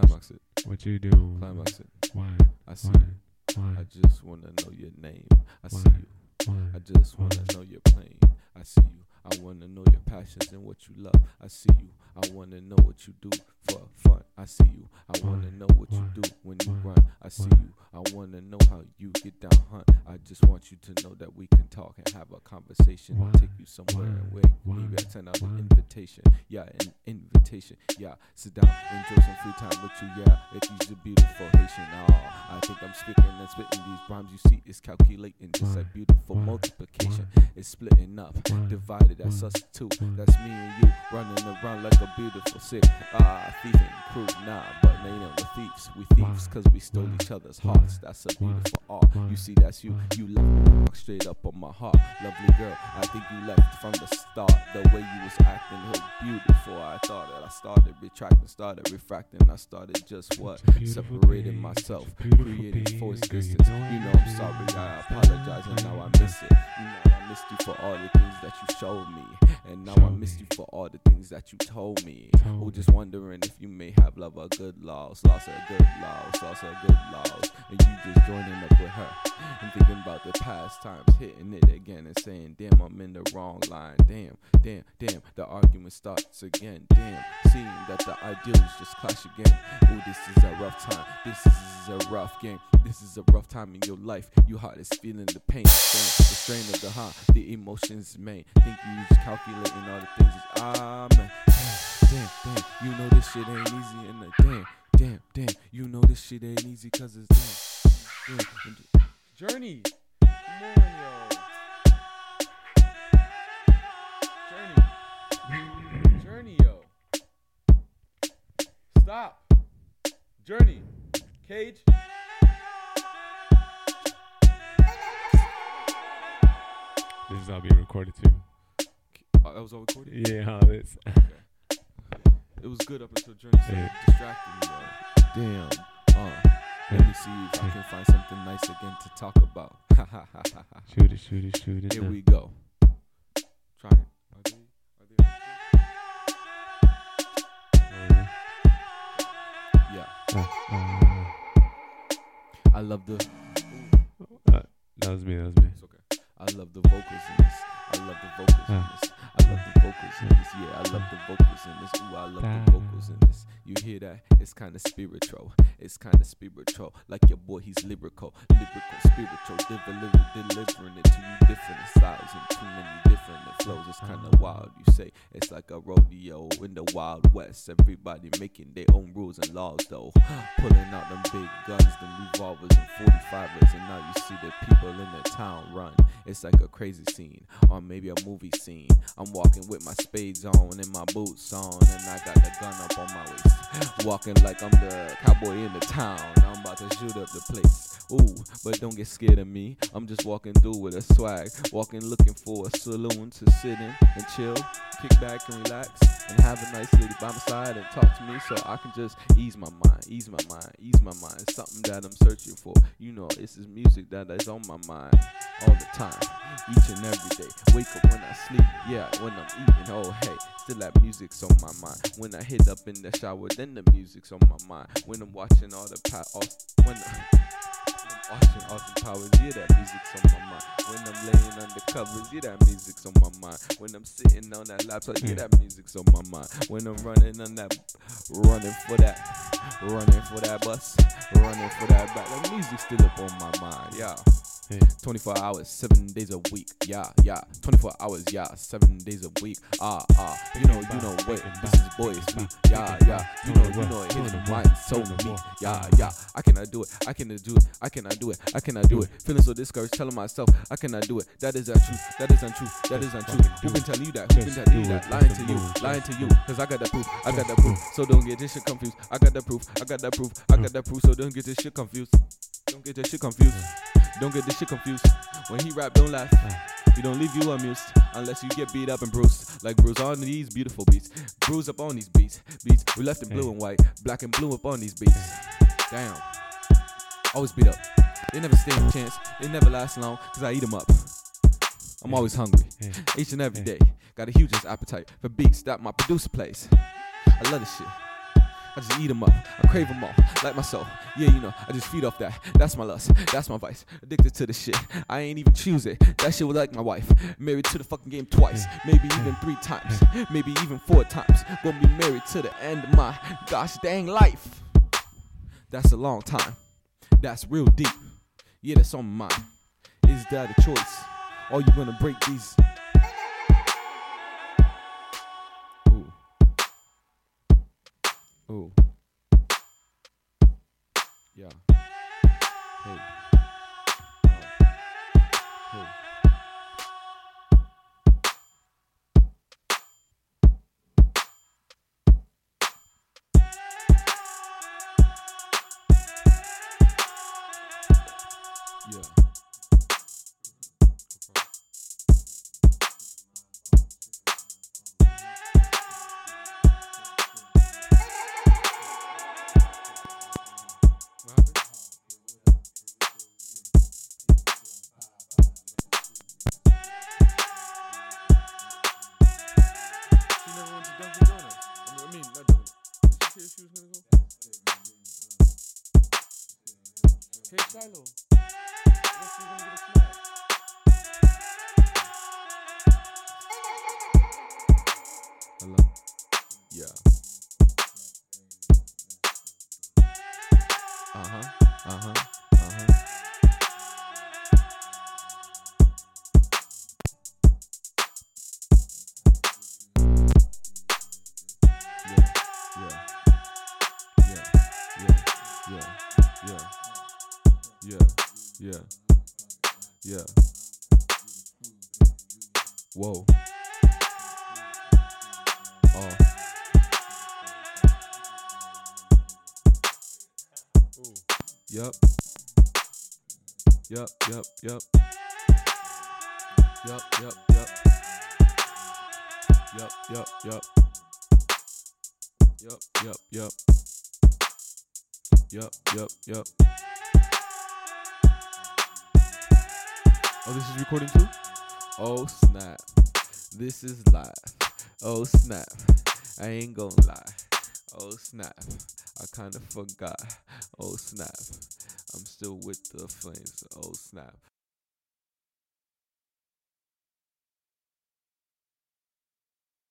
Climax it. What you do? Climax it. Why? I see Why? you. Why? I just wanna know your name. I see you. Why? I just wanna know your plane. I see you. I wanna know your passions and what you love. I see you. I wanna know what you do for. I see you. I wanna know what you do when you run. I see you. I wanna know how you get down hunt. I just want you to know that we can talk and have a conversation. Why? Take you somewhere and wait. Maybe I send out an invitation. Yeah, an invitation. Yeah, sit down, enjoy some free time with you. Yeah, if you's a beautiful Haitian. Oh, I think I'm speaking and spitting these rhymes. You see, it's calculating just like beautiful multiplication. It's splitting up, divided. That's us two. That's me and you running around like a beautiful sick ah thieving crew. Nah, but they ain't no thieves. We thieves cause we stole each other's hearts. That's a beautiful art. You see, that's you. You left me straight up on my heart, lovely girl. I think you left from the start. The way you was acting was beautiful. I thought that I started retracting, started refracting. I started just what It's a beautiful separating myself, creating forced distance. You know I'm sorry, I apologize, and now I miss it. You for all the things that you showed me, and now I miss you for all the things that you told me. Oh, just wondering if you may have love a good loss, lost a good loss, lost a good loss, and you just joining up with her and thinking about the past times, hitting it again and saying, "Damn, I'm in the wrong line." Damn, damn, damn. The argument starts again. Damn, seeing that the ideals just clash again. Oh, this is a rough time. This is a rough game. This is a rough time in your life. Your heart is feeling the pain, strain, the strain of the heart, the emotions, man. Think you just calculating all the things. Is, ah, man. Damn, damn, you know this shit ain't easy. And the damn, damn, damn, you know this shit ain't easy because it's damn, damn. and- Journie, come yo. Journie, Journie, yo. Stop. Journie, Cage. This is all being recorded too. That was all recorded. Yeah, all this. It was good up until Journie started Yeah. distracting me, yo. Damn. Uh, let me see if I can find something nice again to talk about. Shoot it, shoot it, shoot it. Here now. we go. Try it. Are they, are they Uh, yeah. uh, uh, I love the. uh, that was me, that was me. It's okay. I love the vocals in this. I love the vocals in this. I love the vocals in this. Yeah, I love the vocals in this. Ooh, I love the vocals in this. You hear that? It's kind of spiritual. It's kind of spiritual. Like your boy, he's lyrical. Lyrical, spiritual. Deliver, delivering it to you different styles and too many different flows. It's kind of wild. You say it's like a rodeo in the Wild West. Everybody making their own rules and laws, though. Pulling out them big guns, them revolvers and 45ers. And now you see the people in the town run. It's like a crazy scene, or maybe a movie scene. I'm walking with my spades on and my boots on, and I got the gun up on my waist. Walking like I'm the cowboy in the town. I'm about to shoot up the place. Ooh, but don't get scared of me. I'm just walking through with a swag. Walking looking for a saloon to sit in and chill, kick back and relax, and have a nice lady by my side and talk to me so I can just ease my mind, ease my mind, ease my mind. It's something that I'm searching for. You know, this is music that is on my mind all the time, each and every day. Wake up when I sleep, yeah, when I'm eating, oh hey, still that music's on my mind. When I hit up in the shower, then the music's on my mind. When I'm watching all the pa- all, when Austin Powers, yeah, that music's on my mind. When I'm laying under covers, yeah, that music's on my mind. When I'm sitting on that laptop, yeah, hmm. that music's on my mind. When I'm running on that, running for that, running for that bus, running for that back, that music's still up on my mind, yeah. Hey. 24 hours, seven days a week. Yeah, yeah. 24 hours, yeah. Seven days a week. Ah, ah. You know, you know what? This is boy, it's me. Yeah, yeah. You know, you know it hits right so me. Yeah, yeah. I cannot do it. I cannot do it. I cannot do it. I cannot do it. Feeling so discouraged, telling myself I cannot do it. That is untrue. That is untrue. That is untrue. Who been telling you that? Who been telling you that? Lying to you. Lying to you. Cause I got the proof. I got the proof. So don't get this shit confused. I got the proof. I got the proof. I got the proof. So don't get this shit confused. Don't get this shit confused. Don't get this shit confused. When he rap, don't laugh. He don't leave you amused unless you get beat up and bruised. Like bruised on these beautiful beats. Bruised up on these beats. Beats. We left in blue and white. Black and blue up on these beats. Damn. Always beat up. They never stand a chance. They never last long because I eat them up. I'm always hungry. Each and every day. Got a huge appetite for beats that my producer plays. I love this shit. I just eat them up. I crave them all, like my soul. Yeah, you know, I just feed off that. That's my lust. That's my vice. Addicted to the shit. I ain't even choose it. That shit was like my wife. Married to the fucking game twice. Maybe even three times. Maybe even four times. Gonna be married to the end of my gosh dang life. That's a long time. That's real deep. Yeah, that's on my mind. Is that a choice? Or you gonna break these? Ooh. Yeah. Hey. Hey. Yeah. Did she she was gonna go? Hey, Shiloh. Guess we're gonna get a Yeah. Whoa. Oh. Yep. Yep, yep, yep. Yep, yep, yep. Yep, yep, yep. Yep, yep, yep. Yep, yep, yep. Oh, this is recording too? Oh, snap. This is live. Oh, snap. I ain't gonna lie. Oh, snap. I kinda forgot. Oh, snap. I'm still with the flames. Oh, snap.